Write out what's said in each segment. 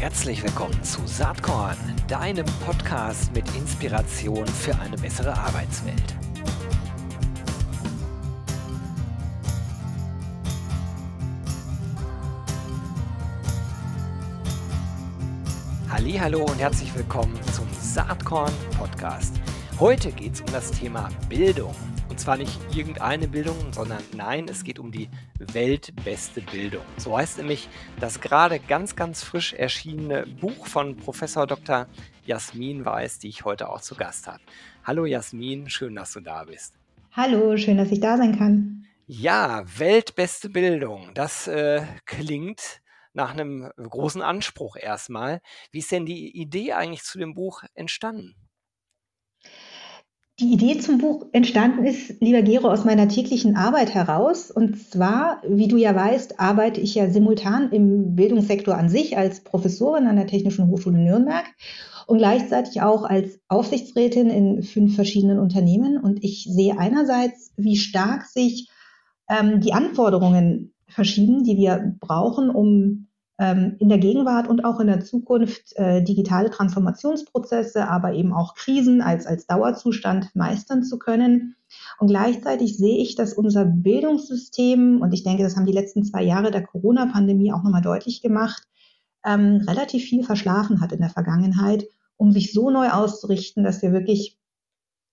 Herzlich willkommen zu Saatkorn, deinem Podcast mit Inspiration für eine bessere Arbeitswelt. Hallo und herzlich willkommen zum Saatkorn Podcast. Heute geht es um das Thema Bildung. Und zwar nicht irgendeine Bildung, sondern nein, es geht um die weltbeste Bildung. So heißt nämlich das gerade ganz, ganz frisch erschienene Buch von Professor Dr. Jasmin Weiß, die ich heute auch zu Gast habe. Hallo Jasmin, schön, dass du da bist. Hallo, schön, dass ich da sein kann. Ja, weltbeste Bildung. Das äh, klingt nach einem großen Anspruch erstmal. Wie ist denn die Idee eigentlich zu dem Buch entstanden? Die Idee zum Buch entstanden ist, lieber Gero, aus meiner täglichen Arbeit heraus. Und zwar, wie du ja weißt, arbeite ich ja simultan im Bildungssektor an sich als Professorin an der Technischen Hochschule Nürnberg und gleichzeitig auch als Aufsichtsrätin in fünf verschiedenen Unternehmen. Und ich sehe einerseits, wie stark sich ähm, die Anforderungen verschieben, die wir brauchen, um in der Gegenwart und auch in der Zukunft äh, digitale Transformationsprozesse, aber eben auch Krisen als, als Dauerzustand meistern zu können. Und gleichzeitig sehe ich, dass unser Bildungssystem, und ich denke, das haben die letzten zwei Jahre der Corona-Pandemie auch nochmal deutlich gemacht, ähm, relativ viel verschlafen hat in der Vergangenheit, um sich so neu auszurichten, dass wir wirklich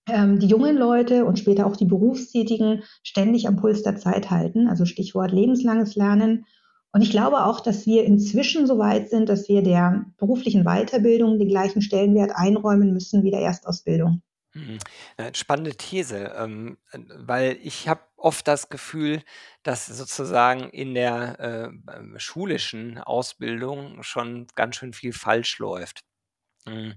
ähm, die jungen Leute und später auch die Berufstätigen ständig am Puls der Zeit halten. Also Stichwort lebenslanges Lernen und ich glaube auch, dass wir inzwischen so weit sind, dass wir der beruflichen Weiterbildung den gleichen Stellenwert einräumen müssen wie der Erstausbildung. Mhm. Spannende These, ähm, weil ich habe oft das Gefühl, dass sozusagen in der äh, schulischen Ausbildung schon ganz schön viel falsch läuft. Mhm.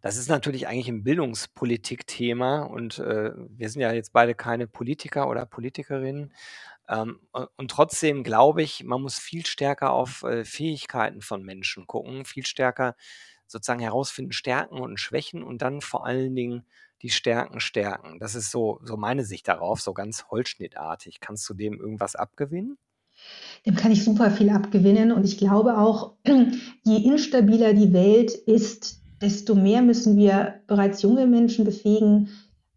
Das ist natürlich eigentlich ein Bildungspolitik-Thema und äh, wir sind ja jetzt beide keine Politiker oder Politikerinnen, ähm, und trotzdem glaube ich, man muss viel stärker auf äh, Fähigkeiten von Menschen gucken, viel stärker sozusagen herausfinden, Stärken und Schwächen und dann vor allen Dingen die Stärken stärken. Das ist so, so meine Sicht darauf, so ganz holzschnittartig. Kannst du dem irgendwas abgewinnen? Dem kann ich super viel abgewinnen und ich glaube auch, je instabiler die Welt ist, desto mehr müssen wir bereits junge Menschen befähigen,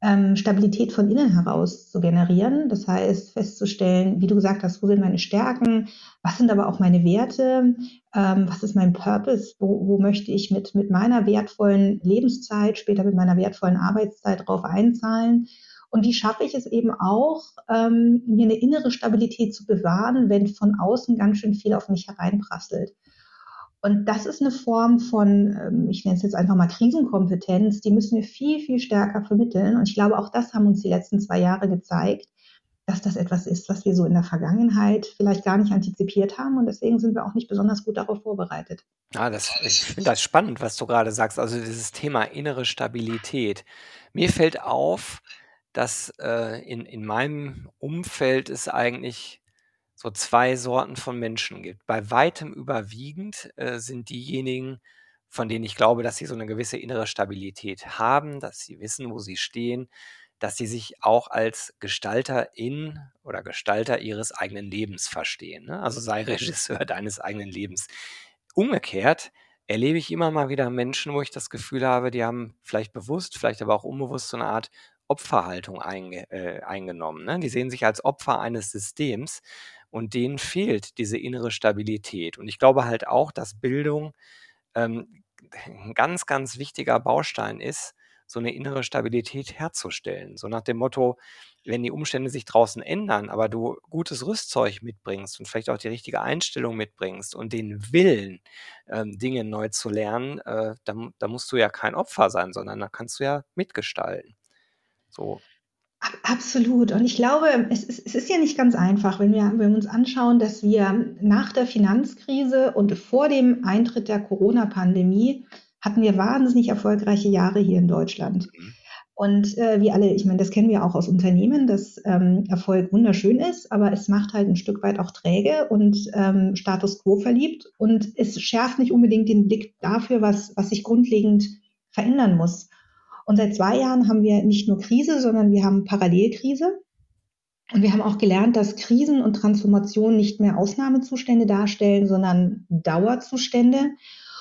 ähm, Stabilität von innen heraus zu generieren. Das heißt, festzustellen, wie du gesagt hast, wo sind meine Stärken, was sind aber auch meine Werte, ähm, was ist mein Purpose, wo, wo möchte ich mit, mit meiner wertvollen Lebenszeit, später mit meiner wertvollen Arbeitszeit drauf einzahlen. Und wie schaffe ich es eben auch, ähm, mir eine innere Stabilität zu bewahren, wenn von außen ganz schön viel auf mich hereinprasselt. Und das ist eine Form von, ähm, ich nenne es jetzt einfach mal Krisenkompetenz, die müssen wir viel, viel stärker vermitteln. Und ich glaube, auch das haben uns die letzten zwei Jahre gezeigt, dass das etwas ist, was wir so in der Vergangenheit vielleicht gar nicht antizipiert haben. Und deswegen sind wir auch nicht besonders gut darauf vorbereitet. Ja, das, ich finde das spannend, was du gerade sagst. Also dieses Thema innere Stabilität. Mir fällt auf, dass äh, in, in meinem Umfeld es eigentlich so zwei Sorten von Menschen gibt. Bei weitem überwiegend äh, sind diejenigen, von denen ich glaube, dass sie so eine gewisse innere Stabilität haben, dass sie wissen, wo sie stehen, dass sie sich auch als Gestalterin oder Gestalter ihres eigenen Lebens verstehen. Ne? Also sei Regisseur deines eigenen Lebens. Umgekehrt erlebe ich immer mal wieder Menschen, wo ich das Gefühl habe, die haben vielleicht bewusst, vielleicht aber auch unbewusst so eine Art Opferhaltung einge äh, eingenommen. Ne? Die sehen sich als Opfer eines Systems und denen fehlt diese innere Stabilität. Und ich glaube halt auch, dass Bildung ähm, ein ganz, ganz wichtiger Baustein ist, so eine innere Stabilität herzustellen. So nach dem Motto, wenn die Umstände sich draußen ändern, aber du gutes Rüstzeug mitbringst und vielleicht auch die richtige Einstellung mitbringst und den Willen, ähm, Dinge neu zu lernen, äh, da, da musst du ja kein Opfer sein, sondern da kannst du ja mitgestalten. So, Absolut. Und ich glaube, es ist, es ist ja nicht ganz einfach, wenn wir, wenn wir uns anschauen, dass wir nach der Finanzkrise und vor dem Eintritt der Corona-Pandemie hatten wir wahnsinnig erfolgreiche Jahre hier in Deutschland. Mhm. Und äh, wie alle, ich meine, das kennen wir auch aus Unternehmen, dass ähm, Erfolg wunderschön ist, aber es macht halt ein Stück weit auch träge und ähm, Status quo verliebt. Und es schärft nicht unbedingt den Blick dafür, was, was sich grundlegend verändern muss. Und seit zwei Jahren haben wir nicht nur Krise, sondern wir haben Parallelkrise. Und wir haben auch gelernt, dass Krisen und Transformationen nicht mehr Ausnahmezustände darstellen, sondern Dauerzustände.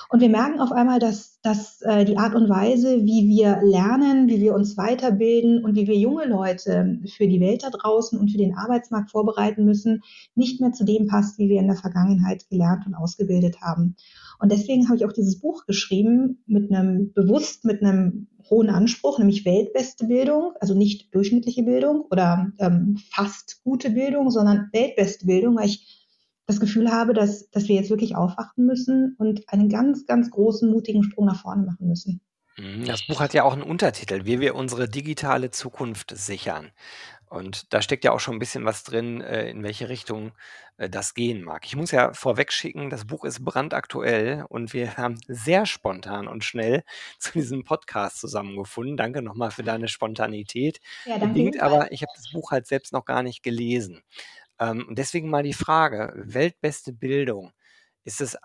Und wir merken auf einmal, dass, dass äh, die Art und Weise, wie wir lernen, wie wir uns weiterbilden und wie wir junge Leute für die Welt da draußen und für den Arbeitsmarkt vorbereiten müssen, nicht mehr zu dem passt, wie wir in der Vergangenheit gelernt und ausgebildet haben. Und deswegen habe ich auch dieses Buch geschrieben mit einem bewusst mit einem hohen Anspruch, nämlich weltbeste Bildung, also nicht durchschnittliche Bildung oder ähm, fast gute Bildung, sondern weltbeste Bildung, weil ich das Gefühl habe, dass, dass wir jetzt wirklich aufwachen müssen und einen ganz, ganz großen, mutigen Sprung nach vorne machen müssen. Mhm, das Buch hat ja auch einen Untertitel, wie wir unsere digitale Zukunft sichern. Und da steckt ja auch schon ein bisschen was drin, äh, in welche Richtung äh, das gehen mag. Ich muss ja vorweg schicken, das Buch ist brandaktuell und wir haben sehr spontan und schnell zu diesem Podcast zusammengefunden. Danke nochmal für deine Spontanität. Ja, danke. Bedingt aber, ich habe das Buch halt selbst noch gar nicht gelesen. Ähm, und deswegen mal die Frage, weltbeste Bildung, ist es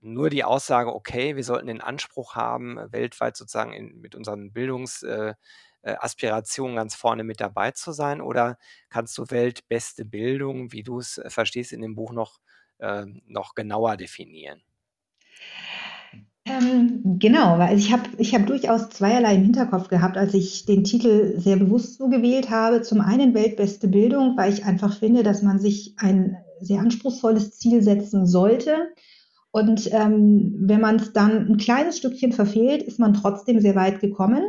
nur die Aussage, okay, wir sollten den Anspruch haben, weltweit sozusagen in, mit unseren Bildungsaspirationen äh, äh ganz vorne mit dabei zu sein? Oder kannst du weltbeste Bildung, wie du es äh, verstehst, in dem Buch noch, äh, noch genauer definieren? Ähm, genau, weil ich habe ich hab durchaus zweierlei im Hinterkopf gehabt, als ich den Titel sehr bewusst so gewählt habe. Zum einen weltbeste Bildung, weil ich einfach finde, dass man sich ein sehr anspruchsvolles Ziel setzen sollte. Und ähm, wenn man es dann ein kleines Stückchen verfehlt, ist man trotzdem sehr weit gekommen.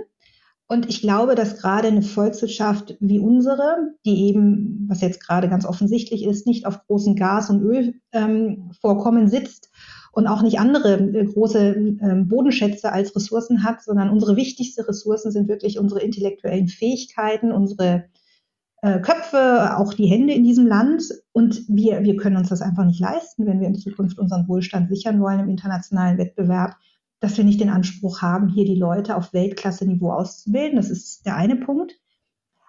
Und ich glaube, dass gerade eine Volkswirtschaft wie unsere, die eben, was jetzt gerade ganz offensichtlich ist, nicht auf großen Gas- und Ölvorkommen ähm, sitzt und auch nicht andere äh, große äh, Bodenschätze als Ressourcen hat, sondern unsere wichtigsten Ressourcen sind wirklich unsere intellektuellen Fähigkeiten, unsere äh, Köpfe, auch die Hände in diesem Land. Und wir, wir können uns das einfach nicht leisten, wenn wir in Zukunft unseren Wohlstand sichern wollen im internationalen Wettbewerb, dass wir nicht den Anspruch haben, hier die Leute auf Weltklasse-Niveau auszubilden. Das ist der eine Punkt.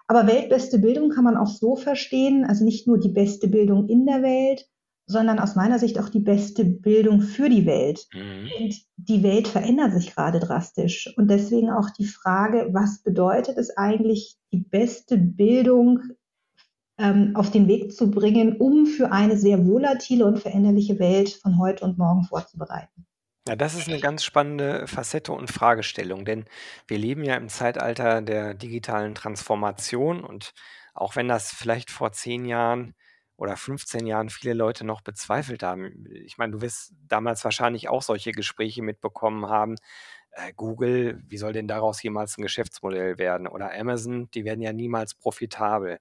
Aber weltbeste Bildung kann man auch so verstehen, also nicht nur die beste Bildung in der Welt, sondern aus meiner Sicht auch die beste Bildung für die Welt. Mhm. Und die Welt verändert sich gerade drastisch. Und deswegen auch die Frage, was bedeutet es eigentlich, die beste Bildung ähm, auf den Weg zu bringen, um für eine sehr volatile und veränderliche Welt von heute und morgen vorzubereiten? Ja, das ist eine ganz spannende Facette und Fragestellung, denn wir leben ja im Zeitalter der digitalen Transformation und auch wenn das vielleicht vor zehn Jahren oder 15 Jahren viele Leute noch bezweifelt haben. Ich meine, du wirst damals wahrscheinlich auch solche Gespräche mitbekommen haben. Äh, Google, wie soll denn daraus jemals ein Geschäftsmodell werden? Oder Amazon, die werden ja niemals profitabel.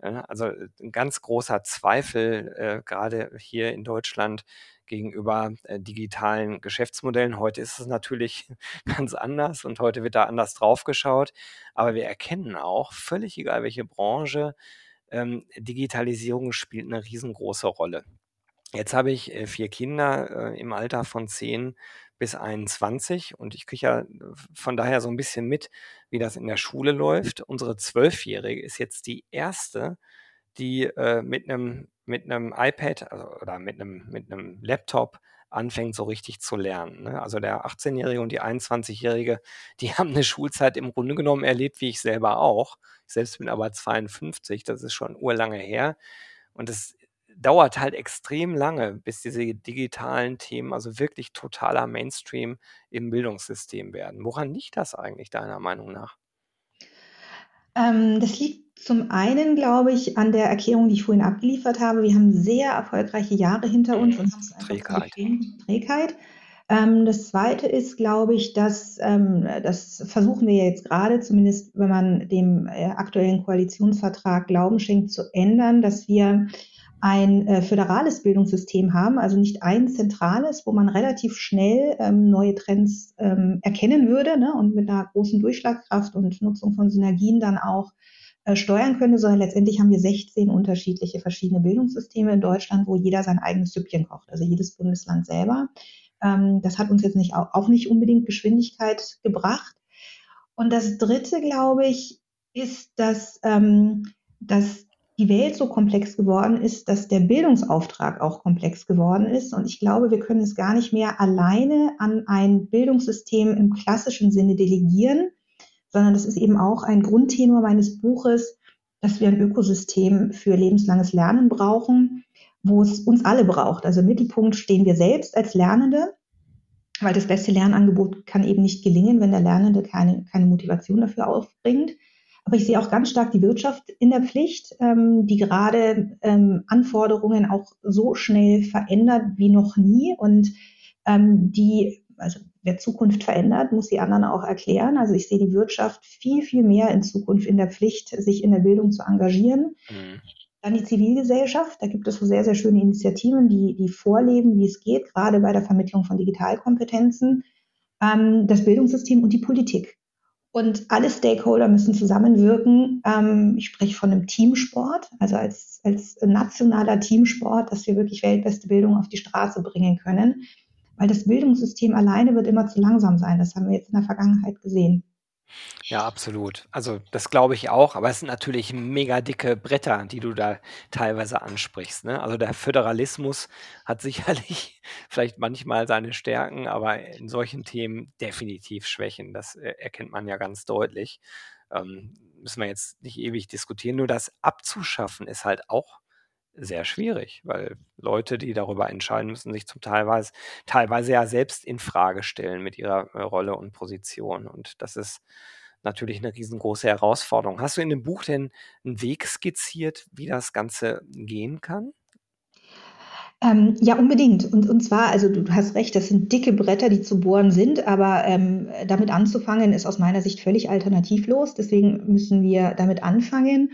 also ein ganz großer Zweifel, äh, gerade hier in Deutschland, gegenüber äh, digitalen Geschäftsmodellen. Heute ist es natürlich ganz anders und heute wird da anders drauf geschaut. Aber wir erkennen auch, völlig egal welche Branche, ähm, Digitalisierung spielt eine riesengroße Rolle. Jetzt habe ich äh, vier Kinder äh, im Alter von 10 bis 21 und ich kriege ja äh, von daher so ein bisschen mit, wie das in der Schule läuft. Unsere Zwölfjährige ist jetzt die erste, die äh, mit einem mit iPad also, oder mit einem mit einem Laptop anfängt, so richtig zu lernen. Ne? Also der 18-Jährige und die 21-Jährige, die haben eine Schulzeit im Grunde genommen erlebt, wie ich selber auch. Ich selbst bin aber 52, das ist schon urlange her. Und es dauert halt extrem lange, bis diese digitalen Themen also wirklich totaler Mainstream im Bildungssystem werden. Woran liegt das eigentlich deiner Meinung nach? Ähm, das liegt zum einen, glaube ich, an der Erklärung, die ich vorhin abgeliefert habe. Wir haben sehr erfolgreiche Jahre hinter uns und haben es einfach Trägheit. Trägheit. Ähm, das zweite ist, glaube ich, dass ähm, das versuchen wir jetzt gerade, zumindest wenn man dem äh, aktuellen Koalitionsvertrag Glauben schenkt, zu ändern, dass wir ein äh, föderales Bildungssystem haben, also nicht ein zentrales, wo man relativ schnell ähm, neue Trends ähm, erkennen würde ne, und mit einer großen Durchschlagkraft und Nutzung von Synergien dann auch steuern könnte, sondern letztendlich haben wir 16 unterschiedliche verschiedene Bildungssysteme in Deutschland, wo jeder sein eigenes Süppchen kocht, also jedes Bundesland selber. Ähm, das hat uns jetzt nicht auch, auch nicht unbedingt Geschwindigkeit gebracht. Und das Dritte, glaube ich, ist, dass, ähm, dass die Welt so komplex geworden ist, dass der Bildungsauftrag auch komplex geworden ist. Und ich glaube, wir können es gar nicht mehr alleine an ein Bildungssystem im klassischen Sinne delegieren, sondern das ist eben auch ein Grundtenor meines Buches, dass wir ein Ökosystem für lebenslanges Lernen brauchen, wo es uns alle braucht. Also im Mittelpunkt stehen wir selbst als Lernende, weil das beste Lernangebot kann eben nicht gelingen, wenn der Lernende keine, keine Motivation dafür aufbringt. Aber ich sehe auch ganz stark die Wirtschaft in der Pflicht, ähm, die gerade ähm, Anforderungen auch so schnell verändert wie noch nie und ähm, die, also wer Zukunft verändert, muss die anderen auch erklären. Also ich sehe die Wirtschaft viel, viel mehr in Zukunft in der Pflicht, sich in der Bildung zu engagieren. Mhm. Dann die Zivilgesellschaft, da gibt es so sehr, sehr schöne Initiativen, die, die vorleben, wie es geht, gerade bei der Vermittlung von Digitalkompetenzen, ähm, das Bildungssystem und die Politik. Und alle Stakeholder müssen zusammenwirken. Ähm, ich spreche von einem Teamsport, also als, als nationaler Teamsport, dass wir wirklich weltbeste Bildung auf die Straße bringen können. Weil das Bildungssystem alleine wird immer zu langsam sein. Das haben wir jetzt in der Vergangenheit gesehen. Ja, absolut. Also das glaube ich auch, aber es sind natürlich mega dicke Bretter, die du da teilweise ansprichst. Ne? Also der Föderalismus hat sicherlich vielleicht manchmal seine Stärken, aber in solchen Themen definitiv Schwächen. Das äh, erkennt man ja ganz deutlich. Ähm, müssen wir jetzt nicht ewig diskutieren. Nur das abzuschaffen ist halt auch sehr schwierig, weil Leute, die darüber entscheiden müssen, sich zum teilweise, teilweise ja selbst in Frage stellen mit ihrer äh, Rolle und Position. Und das ist natürlich eine riesengroße Herausforderung. Hast du in dem Buch denn einen Weg skizziert, wie das Ganze gehen kann? Ähm, ja, unbedingt. Und, und zwar, also du hast recht, das sind dicke Bretter, die zu bohren sind, aber ähm, damit anzufangen ist aus meiner Sicht völlig alternativlos. Deswegen müssen wir damit anfangen.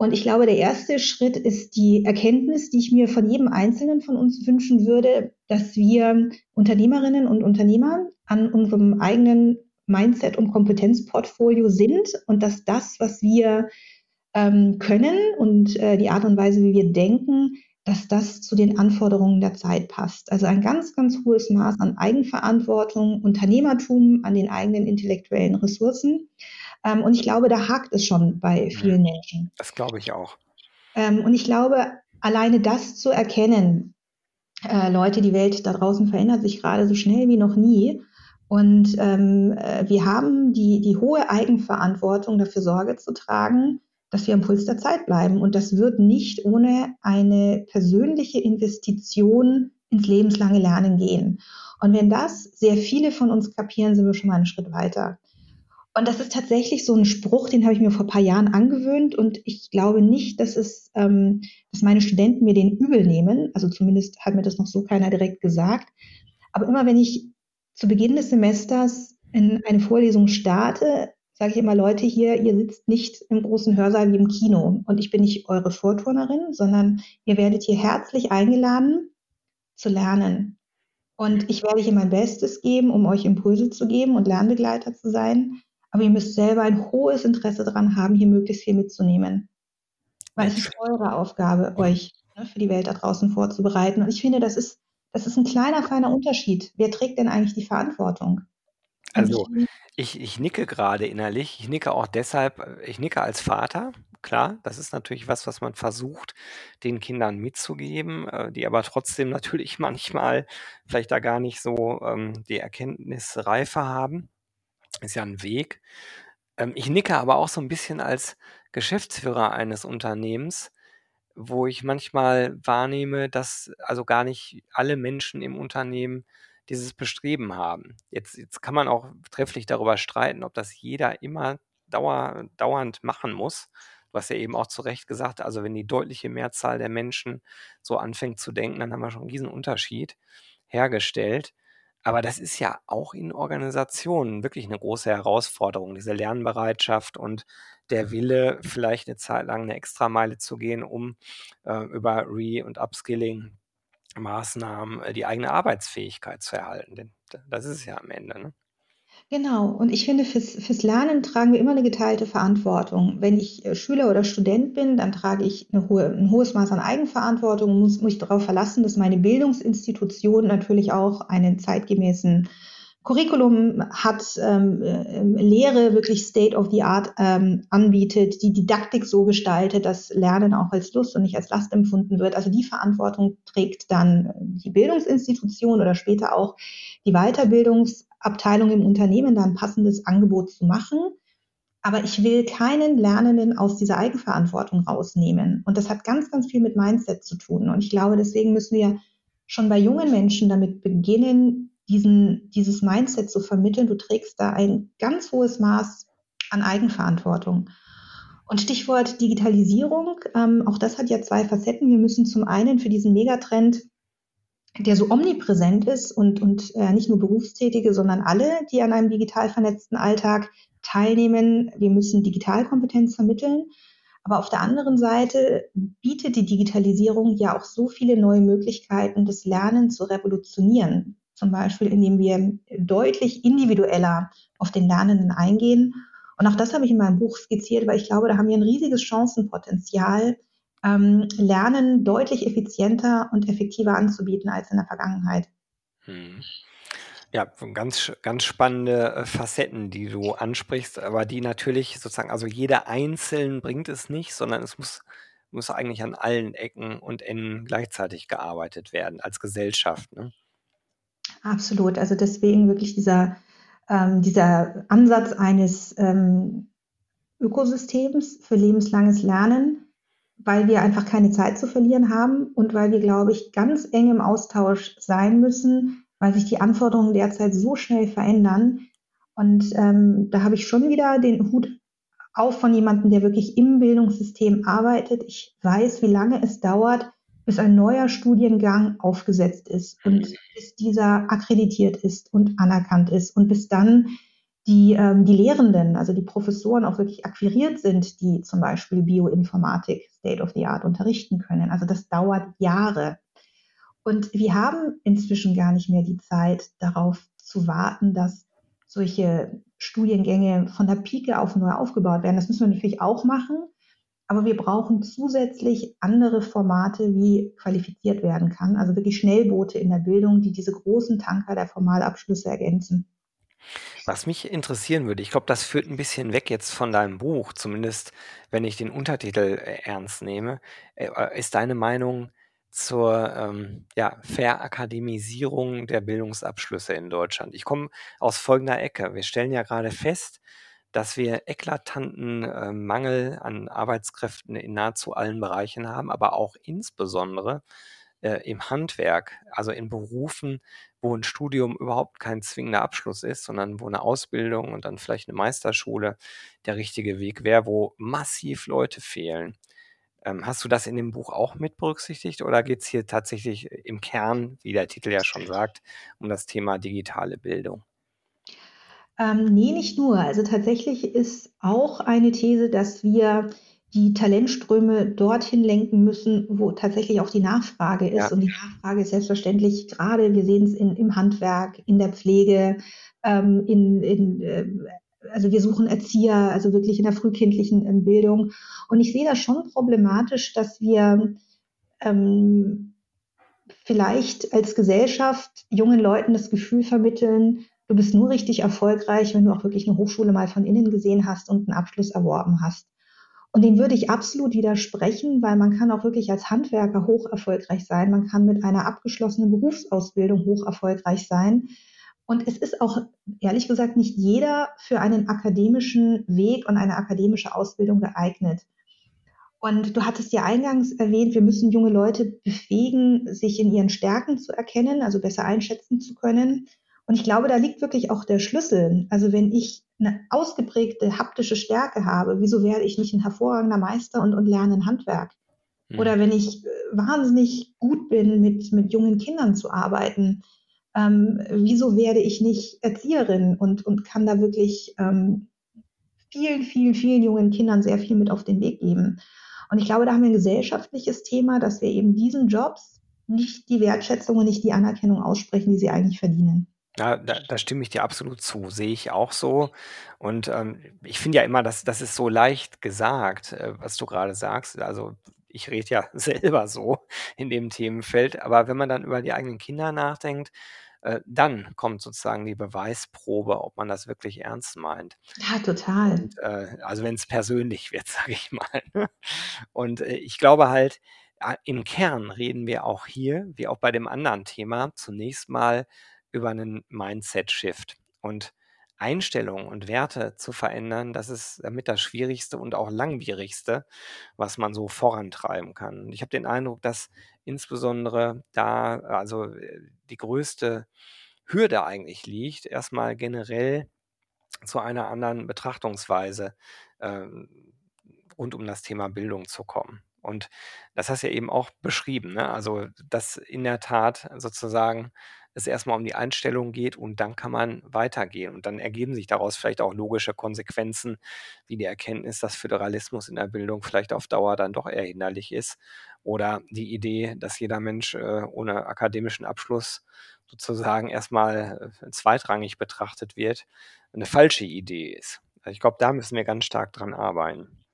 Und ich glaube, der erste Schritt ist die Erkenntnis, die ich mir von jedem Einzelnen von uns wünschen würde, dass wir Unternehmerinnen und Unternehmer an unserem eigenen Mindset- und Kompetenzportfolio sind und dass das, was wir ähm, können und äh, die Art und Weise, wie wir denken, dass das zu den Anforderungen der Zeit passt. Also ein ganz, ganz hohes Maß an Eigenverantwortung, Unternehmertum, an den eigenen intellektuellen Ressourcen. Ähm, und ich glaube, da hakt es schon bei mhm. vielen Menschen. Das glaube ich auch. Ähm, und ich glaube, alleine das zu erkennen, äh, Leute, die Welt da draußen verändert sich gerade so schnell wie noch nie. Und ähm, äh, wir haben die, die hohe Eigenverantwortung, dafür Sorge zu tragen, dass wir am Puls der Zeit bleiben. Und das wird nicht ohne eine persönliche Investition ins lebenslange Lernen gehen. Und wenn das sehr viele von uns kapieren, sind wir schon mal einen Schritt weiter. Und das ist tatsächlich so ein Spruch, den habe ich mir vor ein paar Jahren angewöhnt und ich glaube nicht, dass es, ähm, dass meine Studenten mir den übel nehmen. Also zumindest hat mir das noch so keiner direkt gesagt. Aber immer wenn ich zu Beginn des Semesters in eine Vorlesung starte, sage ich immer, Leute hier, ihr sitzt nicht im großen Hörsaal wie im Kino und ich bin nicht eure Vorturnerin, sondern ihr werdet hier herzlich eingeladen zu lernen. Und ich werde hier mein Bestes geben, um euch Impulse zu geben und Lernbegleiter zu sein. Aber ihr müsst selber ein hohes Interesse daran haben, hier möglichst viel mitzunehmen. Weil es ist eure Aufgabe, euch ne, für die Welt da draußen vorzubereiten. Und ich finde, das ist, das ist ein kleiner, feiner Unterschied. Wer trägt denn eigentlich die Verantwortung? Also, ich, ich nicke gerade innerlich. Ich nicke auch deshalb, äh, ich nicke als Vater. Klar, das ist natürlich was, was man versucht, den Kindern mitzugeben, äh, die aber trotzdem natürlich manchmal vielleicht da gar nicht so ähm, die Erkenntnisreife haben. Ist ja ein Weg. Ähm, ich nicke aber auch so ein bisschen als Geschäftsführer eines Unternehmens, wo ich manchmal wahrnehme, dass also gar nicht alle Menschen im Unternehmen dieses Bestreben haben. Jetzt, jetzt kann man auch trefflich darüber streiten, ob das jeder immer dauer, dauernd machen muss. Du hast ja eben auch zu Recht gesagt, also wenn die deutliche Mehrzahl der Menschen so anfängt zu denken, dann haben wir schon einen riesen Unterschied hergestellt. Aber das ist ja auch in Organisationen wirklich eine große Herausforderung, diese Lernbereitschaft und der Wille, vielleicht eine Zeit lang eine Extrameile zu gehen, um äh, über Re- und Upskilling Maßnahmen äh, die eigene Arbeitsfähigkeit zu erhalten. Denn das ist es ja am Ende. Ne? Genau. Und ich finde, fürs, fürs Lernen tragen wir immer eine geteilte Verantwortung. Wenn ich äh, Schüler oder Student bin, dann trage ich eine hohe, ein hohes Maß an Eigenverantwortung und muss mich darauf verlassen, dass meine Bildungsinstitution natürlich auch einen zeitgemäßen Curriculum hat, ähm, äh, Lehre wirklich State of the Art ähm, anbietet, die Didaktik so gestaltet, dass Lernen auch als Lust und nicht als Last empfunden wird. Also die Verantwortung trägt dann die Bildungsinstitution oder später auch die Weiterbildungsabteilung im Unternehmen, da ein passendes Angebot zu machen. Aber ich will keinen Lernenden aus dieser Eigenverantwortung rausnehmen. Und das hat ganz, ganz viel mit Mindset zu tun. Und ich glaube, deswegen müssen wir schon bei jungen Menschen damit beginnen, diesen, dieses Mindset zu vermitteln. Du trägst da ein ganz hohes Maß an Eigenverantwortung. Und Stichwort Digitalisierung, ähm, auch das hat ja zwei Facetten. Wir müssen zum einen für diesen Megatrend, der so omnipräsent ist und, und äh, nicht nur Berufstätige, sondern alle, die an einem digital vernetzten Alltag teilnehmen, wir müssen Digitalkompetenz vermitteln. Aber auf der anderen Seite bietet die Digitalisierung ja auch so viele neue Möglichkeiten, das Lernen zu revolutionieren. Zum Beispiel, indem wir deutlich individueller auf den Lernenden eingehen und auch das habe ich in meinem Buch skizziert, weil ich glaube, da haben wir ein riesiges Chancenpotenzial, ähm, Lernen deutlich effizienter und effektiver anzubieten als in der Vergangenheit. Hm. Ja, ganz, ganz spannende äh, Facetten, die du ansprichst, aber die natürlich sozusagen, also jeder einzeln bringt es nicht, sondern es muss, muss eigentlich an allen Ecken und Enden gleichzeitig gearbeitet werden als Gesellschaft. Ne? Absolut. Also deswegen wirklich dieser ähm, dieser Ansatz eines ähm, Ökosystems für lebenslanges Lernen, weil wir einfach keine Zeit zu verlieren haben und weil wir, glaube ich, ganz eng im Austausch sein müssen, weil sich die Anforderungen derzeit so schnell verändern. Und ähm, da habe ich schon wieder den Hut auf von jemandem, der wirklich im Bildungssystem arbeitet. Ich weiß, wie lange es dauert, bis ein neuer Studiengang aufgesetzt ist und bis dieser akkreditiert ist und anerkannt ist und bis dann die, ähm, die Lehrenden, also die Professoren auch wirklich akquiriert sind, die zum Beispiel Bioinformatik State of the Art unterrichten können. Also das dauert Jahre. Und wir haben inzwischen gar nicht mehr die Zeit darauf zu warten, dass solche Studiengänge von der Pike auf neu aufgebaut werden. Das müssen wir natürlich auch machen. Aber wir brauchen zusätzlich andere Formate, wie qualifiziert werden kann. Also wirklich Schnellboote in der Bildung, die diese großen Tanker der Formalabschlüsse ergänzen. Was mich interessieren würde, ich glaube, das führt ein bisschen weg jetzt von deinem Buch, zumindest wenn ich den Untertitel äh, ernst nehme. Äh, äh, ist deine Meinung zur ähm, ja, Verakademisierung der Bildungsabschlüsse in Deutschland? Ich komme aus folgender Ecke. Wir stellen ja gerade fest, dass wir eklatanten äh, Mangel an Arbeitskräften in nahezu allen Bereichen haben, aber auch insbesondere äh, im Handwerk, also in Berufen, wo ein Studium überhaupt kein zwingender Abschluss ist, sondern wo eine Ausbildung und dann vielleicht eine Meisterschule der richtige Weg wäre, wo massiv Leute fehlen. Ähm, hast du das in dem Buch auch mit berücksichtigt oder geht es hier tatsächlich im Kern, wie der Titel ja schon sagt, um das Thema digitale Bildung? Ähm, nee, nicht nur. Also tatsächlich ist auch eine These, dass wir die Talentströme dorthin lenken müssen, wo tatsächlich auch die Nachfrage ist. Ja. Und die Nachfrage ist selbstverständlich gerade, wir sehen es im Handwerk, in der Pflege, ähm, in, in äh, also wir suchen Erzieher, also wirklich in der frühkindlichen äh, Bildung. Und ich sehe das schon problematisch, dass wir ähm, vielleicht als Gesellschaft jungen Leuten das Gefühl vermitteln, du bist nur richtig erfolgreich, wenn du auch wirklich eine Hochschule mal von innen gesehen hast und einen Abschluss erworben hast. Und dem würde ich absolut widersprechen, weil man kann auch wirklich als Handwerker hoch erfolgreich sein. Man kann mit einer abgeschlossenen Berufsausbildung hoch erfolgreich sein. Und es ist auch, ehrlich gesagt, nicht jeder für einen akademischen Weg und eine akademische Ausbildung geeignet. Und du hattest ja eingangs erwähnt, wir müssen junge Leute befähigen, sich in ihren Stärken zu erkennen, also besser einschätzen zu können. Und ich glaube, da liegt wirklich auch der Schlüssel. Also wenn ich eine ausgeprägte haptische Stärke habe, wieso werde ich nicht ein hervorragender Meister und, und lerne ein Handwerk? Mhm. Oder wenn ich äh, wahnsinnig gut bin, mit, mit jungen Kindern zu arbeiten, ähm, wieso werde ich nicht Erzieherin und, und kann da wirklich ähm, vielen, vielen, vielen jungen Kindern sehr viel mit auf den Weg geben? Und ich glaube, da haben wir ein gesellschaftliches Thema, dass wir eben diesen Jobs nicht die Wertschätzung und nicht die Anerkennung aussprechen, die sie eigentlich verdienen. Ja, da, da stimme ich dir absolut zu. Sehe ich auch so. Und ähm, ich finde ja immer, dass das ist so leicht gesagt, äh, was du gerade sagst. Also ich rede ja selber so in dem Themenfeld. Aber wenn man dann über die eigenen Kinder nachdenkt, äh, dann kommt sozusagen die Beweisprobe, ob man das wirklich ernst meint. Ja, total. Und, äh, also wenn es persönlich wird, sage ich mal. Ne? Und äh, ich glaube halt, äh, im Kern reden wir auch hier, wie auch bei dem anderen Thema, zunächst mal über einen Mindset-Shift. Und Einstellungen und Werte zu verändern, das ist damit das Schwierigste und auch langwierigste, was man so vorantreiben kann. Ich habe den Eindruck, dass insbesondere da also äh, die größte Hürde eigentlich liegt, erstmal generell zu einer anderen Betrachtungsweise ähm, rund um das Thema Bildung zu kommen. Und das hast du ja eben auch beschrieben, ne? Also, dass in der Tat sozusagen es erstmal um die Einstellung geht und dann kann man weitergehen. Und dann ergeben sich daraus vielleicht auch logische Konsequenzen, wie die Erkenntnis, dass Föderalismus in der Bildung vielleicht auf Dauer dann doch eher hinderlich ist. Oder die Idee, dass jeder Mensch äh, ohne akademischen Abschluss sozusagen erstmal äh, zweitrangig betrachtet wird, eine falsche Idee ist. Also ich glaube, da müssen wir ganz stark dran arbeiten.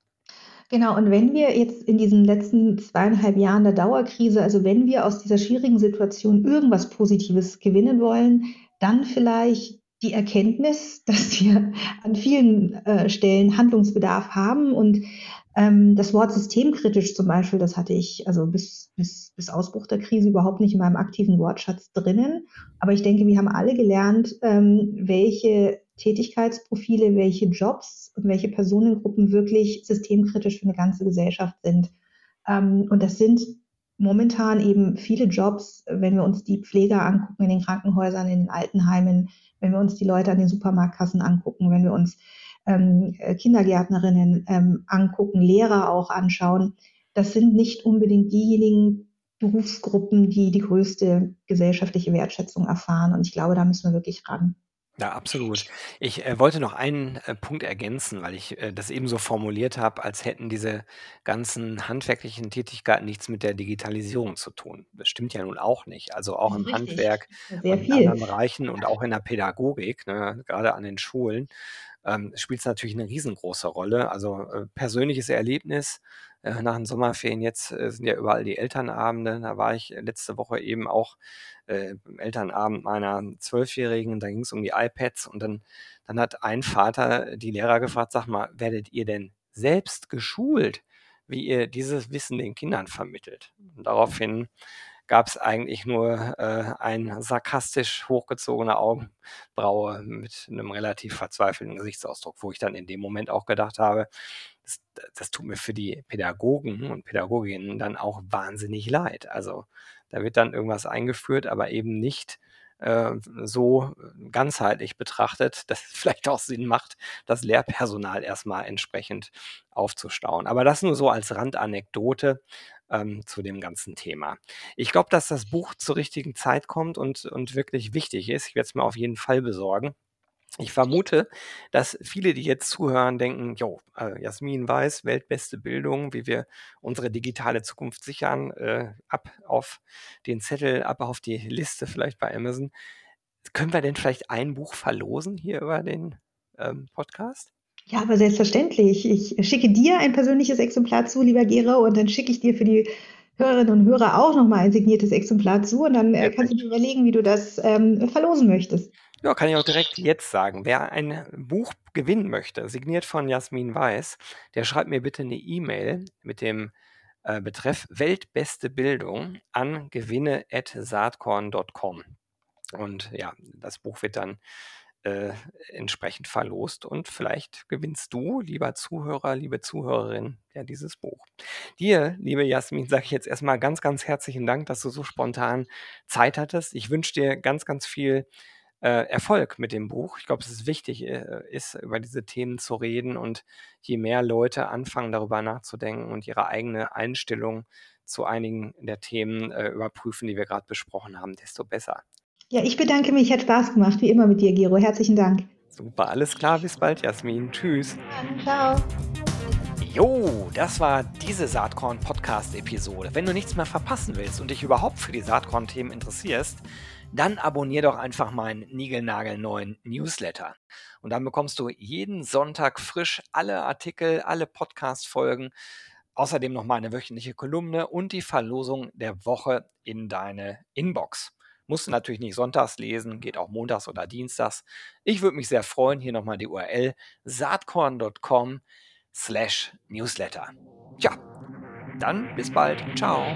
Genau, und wenn wir jetzt in diesen letzten zweieinhalb Jahren der Dauerkrise, also wenn wir aus dieser schwierigen Situation irgendwas Positives gewinnen wollen, dann vielleicht die Erkenntnis, dass wir an vielen äh, Stellen Handlungsbedarf haben und ähm, das Wort systemkritisch zum Beispiel, das hatte ich also bis, bis, bis Ausbruch der Krise überhaupt nicht in meinem aktiven Wortschatz drinnen. Aber ich denke, wir haben alle gelernt, ähm, welche Tätigkeitsprofile, welche Jobs und welche Personengruppen wirklich systemkritisch für eine ganze Gesellschaft sind. Ähm, und das sind momentan eben viele Jobs, wenn wir uns die Pfleger angucken in den Krankenhäusern, in den Altenheimen, wenn wir uns die Leute an den Supermarktkassen angucken, wenn wir uns ähm, Kindergärtnerinnen ähm, angucken, Lehrer auch anschauen. Das sind nicht unbedingt diejenigen Berufsgruppen, die die größte gesellschaftliche Wertschätzung erfahren. Und ich glaube, da müssen wir wirklich ran. Ja, absolut. Ich äh, wollte noch einen äh, Punkt ergänzen, weil ich äh, das eben so formuliert habe, als hätten diese ganzen handwerklichen Tätigkeiten nichts mit der Digitalisierung zu tun. Das stimmt ja nun auch nicht. Also auch im Richtig. Handwerk Sehr und in anderen Bereichen und auch in der Pädagogik, ne, gerade an den Schulen, ähm, spielt es natürlich eine riesengroße Rolle. Also äh, persönliches Erlebnis äh, nach den Sommerferien jetzt äh, sind ja überall die Elternabende. Da war ich letzte Woche eben auch äh, Elternabend meiner Zwölfjährigen. Da ging es um die iPads und dann, dann hat ein Vater die Lehrer gefragt, sag mal, werdet ihr denn selbst geschult, wie ihr dieses Wissen den Kindern vermittelt? Und daraufhin gab es eigentlich nur äh, ein sarkastisch hochgezogene Augenbraue mit einem relativ verzweifelten Gesichtsausdruck, wo ich dann in dem Moment auch gedacht habe, das, das tut mir für die Pädagogen und Pädagoginnen dann auch wahnsinnig leid. Also da wird dann irgendwas eingeführt, aber eben nicht äh, so ganzheitlich betrachtet, dass es vielleicht auch Sinn macht, das Lehrpersonal erstmal entsprechend aufzustauen. Aber das nur so als Randanekdote ähm, zu dem ganzen Thema. Ich glaube, dass das Buch zur richtigen Zeit kommt und, und wirklich wichtig ist. Ich werde es mir auf jeden Fall besorgen. Ich vermute, dass viele, die jetzt zuhören, denken, jo, äh, Jasmin Weiß, weltbeste Bildung, wie wir unsere digitale Zukunft sichern, äh, ab auf den Zettel, ab auf die Liste vielleicht bei Amazon. Können wir denn vielleicht ein Buch verlosen hier über den ähm, Podcast? Ja, aber selbstverständlich. Ich schicke dir ein persönliches Exemplar zu, lieber Gero, und dann schicke ich dir für die Hörerinnen und Hörer auch nochmal ein signiertes Exemplar zu und dann äh, kannst du dir überlegen, wie du das ähm, verlosen möchtest. Ja, kann ich auch direkt jetzt sagen. Wer ein Buch gewinnen möchte, signiert von Jasmin Weiß, der schreibt mir bitte eine E-Mail mit dem äh, Betreff Weltbeste Bildung an gewinne.saatkorn.com. Und ja, das Buch wird dann äh, entsprechend verlost und vielleicht gewinnst du, lieber Zuhörer, liebe Zuhörerin, ja dieses Buch. Dir, liebe Jasmin, sage ich jetzt erstmal ganz, ganz herzlichen Dank, dass du so spontan Zeit hattest. Ich wünsche dir ganz, ganz viel äh, Erfolg mit dem Buch. Ich glaube, es ist wichtig, äh, ist über diese Themen zu reden und je mehr Leute anfangen, darüber nachzudenken und ihre eigene Einstellung zu einigen der Themen äh, überprüfen, die wir gerade besprochen haben, desto besser. Ja, ich bedanke mich. Hat Spaß gemacht, wie immer mit dir, Gero. Herzlichen Dank. Super, alles klar. Bis bald, Jasmin. Tschüss. Ciao. Jo, das war diese Saatkorn-Podcast-Episode. Wenn du nichts mehr verpassen willst und dich überhaupt für die Saatkorn-Themen interessierst, dann abonnier doch einfach meinen niegelnagelneuen Newsletter. Und dann bekommst du jeden Sonntag frisch alle Artikel, alle Podcast-Folgen, außerdem noch meine wöchentliche Kolumne und die Verlosung der Woche in deine Inbox. Musst du natürlich nicht sonntags lesen, geht auch montags oder dienstags. Ich würde mich sehr freuen. Hier nochmal die URL saatkorn.com slash newsletter. Tja, dann bis bald. Ciao.